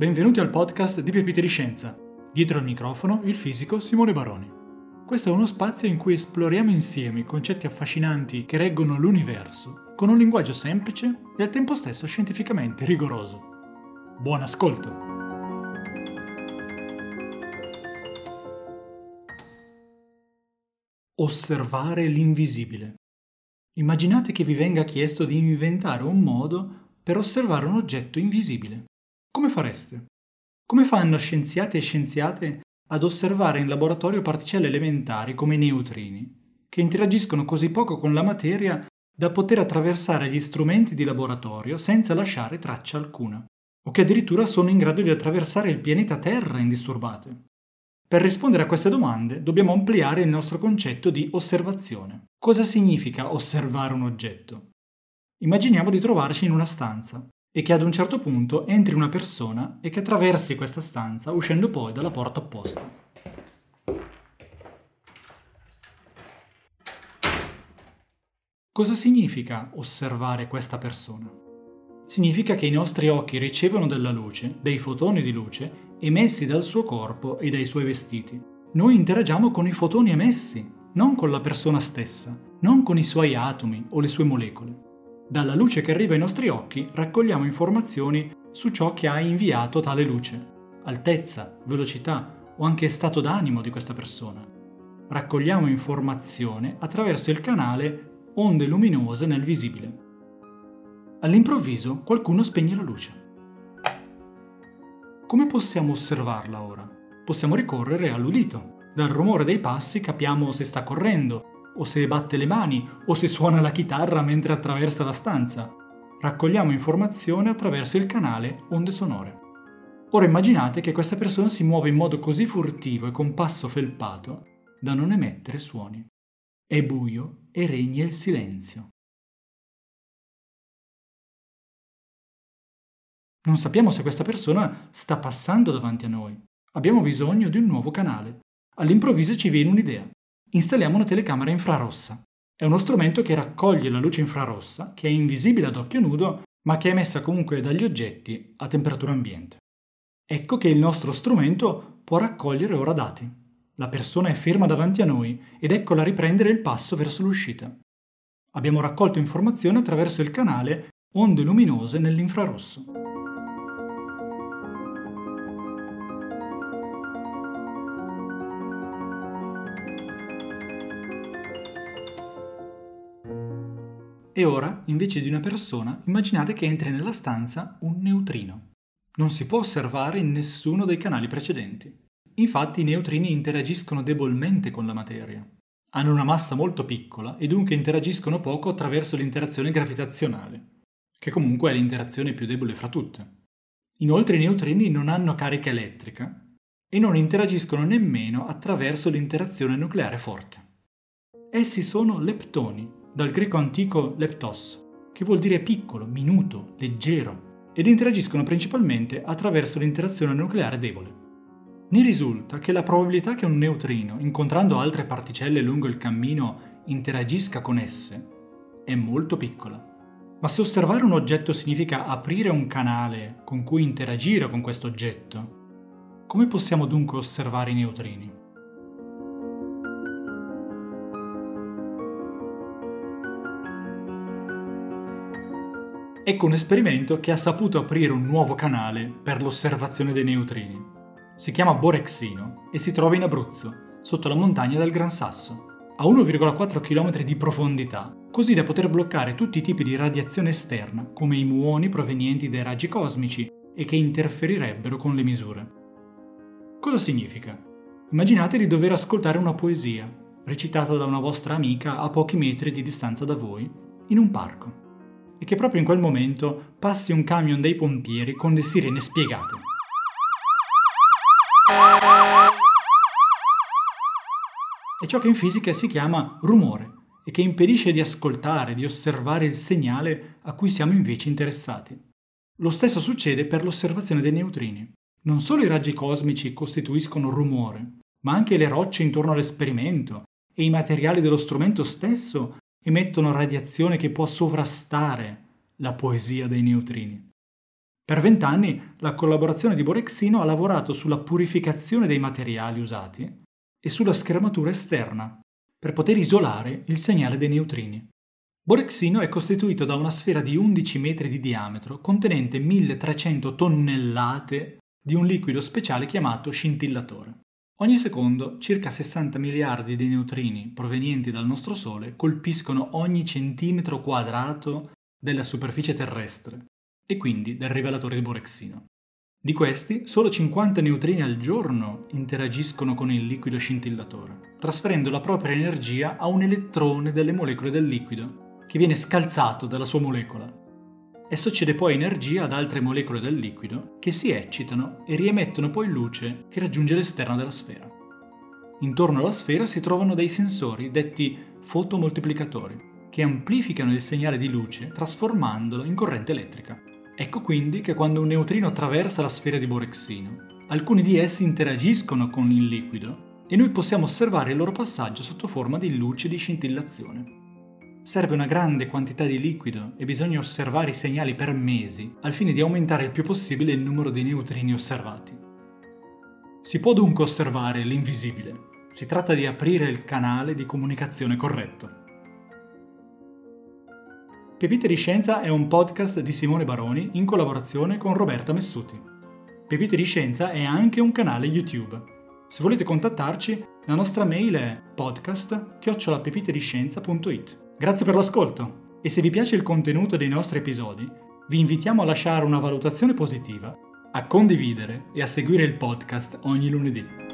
Benvenuti al podcast di Pepite. Dietro al microfono il fisico Simone Baroni. Questo è uno spazio in cui esploriamo insieme i concetti affascinanti che reggono l'universo, con un linguaggio semplice e al tempo stesso scientificamente rigoroso. Buon ascolto! Osservare l'invisibile. Immaginate che vi venga chiesto di inventare un modo per osservare un oggetto invisibile. Come fareste? Come fanno scienziati e scienziate ad osservare in laboratorio particelle elementari come i neutrini, che interagiscono così poco con la materia da poter attraversare gli strumenti di laboratorio senza lasciare traccia alcuna, o che addirittura sono in grado di attraversare il pianeta Terra indisturbate? Per rispondere a queste domande dobbiamo ampliare il nostro concetto di osservazione. Cosa significa osservare un oggetto? Immaginiamo di trovarci in una stanza e che ad un certo punto entri una persona e che attraversi questa stanza uscendo poi dalla porta opposta. Cosa significa osservare questa persona? Significa che i nostri occhi ricevono della luce, dei fotoni di luce, emessi dal suo corpo e dai suoi vestiti. Noi interagiamo con i fotoni emessi, non con la persona stessa, non con i suoi atomi o le sue molecole. Dalla luce che arriva ai nostri occhi raccogliamo informazioni su ciò che ha inviato tale luce, altezza, velocità o anche stato d'animo di questa persona. Raccogliamo informazione attraverso il canale onde luminose nel visibile. All'improvviso qualcuno spegne la luce. Come possiamo osservarla ora? Possiamo ricorrere all'udito. Dal rumore dei passi capiamo se sta correndo o se batte le mani, o se suona la chitarra mentre attraversa la stanza. Raccogliamo informazione attraverso il canale onde sonore. Ora immaginate che questa persona si muove in modo così furtivo e con passo felpato da non emettere suoni. È buio e regna il silenzio. Non sappiamo se questa persona sta passando davanti a noi. Abbiamo bisogno di un nuovo canale. All'improvviso ci viene un'idea installiamo una telecamera infrarossa. È uno strumento che raccoglie la luce infrarossa, che è invisibile ad occhio nudo, ma che è emessa comunque dagli oggetti a temperatura ambiente. Ecco che il nostro strumento può raccogliere ora dati. La persona è ferma davanti a noi ed eccola riprendere il passo verso l'uscita. Abbiamo raccolto informazioni attraverso il canale onde luminose nell'infrarosso. E ora, invece di una persona, immaginate che entri nella stanza un neutrino. Non si può osservare in nessuno dei canali precedenti. Infatti i neutrini interagiscono debolmente con la materia. Hanno una massa molto piccola e dunque interagiscono poco attraverso l'interazione gravitazionale, che comunque è l'interazione più debole fra tutte. Inoltre i neutrini non hanno carica elettrica e non interagiscono nemmeno attraverso l'interazione nucleare forte. Essi sono leptoni, dal greco antico leptos, che vuol dire piccolo, minuto, leggero, ed interagiscono principalmente attraverso l'interazione nucleare debole. Ne risulta che la probabilità che un neutrino, incontrando altre particelle lungo il cammino, interagisca con esse è molto piccola. Ma se osservare un oggetto significa aprire un canale con cui interagire con questo oggetto, come possiamo dunque osservare i neutrini? Ecco un esperimento che ha saputo aprire un nuovo canale per l'osservazione dei neutrini. Si chiama Borexino e si trova in Abruzzo, sotto la montagna del Gran Sasso, a 1,4 km di profondità, così da poter bloccare tutti i tipi di radiazione esterna, come i muoni provenienti dai raggi cosmici e che interferirebbero con le misure. Cosa significa? Immaginate di dover ascoltare una poesia, recitata da una vostra amica a pochi metri di distanza da voi, in un parco e che proprio in quel momento passi un camion dei pompieri con le sirene spiegate. È ciò che in fisica si chiama rumore e che impedisce di ascoltare, di osservare il segnale a cui siamo invece interessati. Lo stesso succede per l'osservazione dei neutrini. Non solo i raggi cosmici costituiscono rumore, ma anche le rocce intorno all'esperimento e i materiali dello strumento stesso emettono radiazione che può sovrastare la poesia dei neutrini. Per vent'anni la collaborazione di Borexino ha lavorato sulla purificazione dei materiali usati e sulla schermatura esterna per poter isolare il segnale dei neutrini. Borexino è costituito da una sfera di 11 metri di diametro contenente 1300 tonnellate di un liquido speciale chiamato scintillatore. Ogni secondo circa 60 miliardi di neutrini provenienti dal nostro Sole colpiscono ogni centimetro quadrato della superficie terrestre e quindi del rivelatore di Borexino. Di questi, solo 50 neutrini al giorno interagiscono con il liquido scintillatore, trasferendo la propria energia a un elettrone delle molecole del liquido, che viene scalzato dalla sua molecola. Esso cede poi energia ad altre molecole del liquido, che si eccitano e riemettono poi luce che raggiunge l'esterno della sfera. Intorno alla sfera si trovano dei sensori detti fotomoltiplicatori, che amplificano il segnale di luce trasformandolo in corrente elettrica. Ecco quindi che quando un neutrino attraversa la sfera di Borexino, alcuni di essi interagiscono con il liquido e noi possiamo osservare il loro passaggio sotto forma di luce di scintillazione. Serve una grande quantità di liquido e bisogna osservare i segnali per mesi al fine di aumentare il più possibile il numero di neutrini osservati. Si può dunque osservare l'invisibile. Si tratta di aprire il canale di comunicazione corretto. Pepite di Scienza è un podcast di Simone Baroni in collaborazione con Roberta Messuti. Pepite di Scienza è anche un canale YouTube. Se volete contattarci, la nostra mail è podcast-pepitediscienza.it. Grazie per l'ascolto e se vi piace il contenuto dei nostri episodi, vi invitiamo a lasciare una valutazione positiva, a condividere e a seguire il podcast ogni lunedì.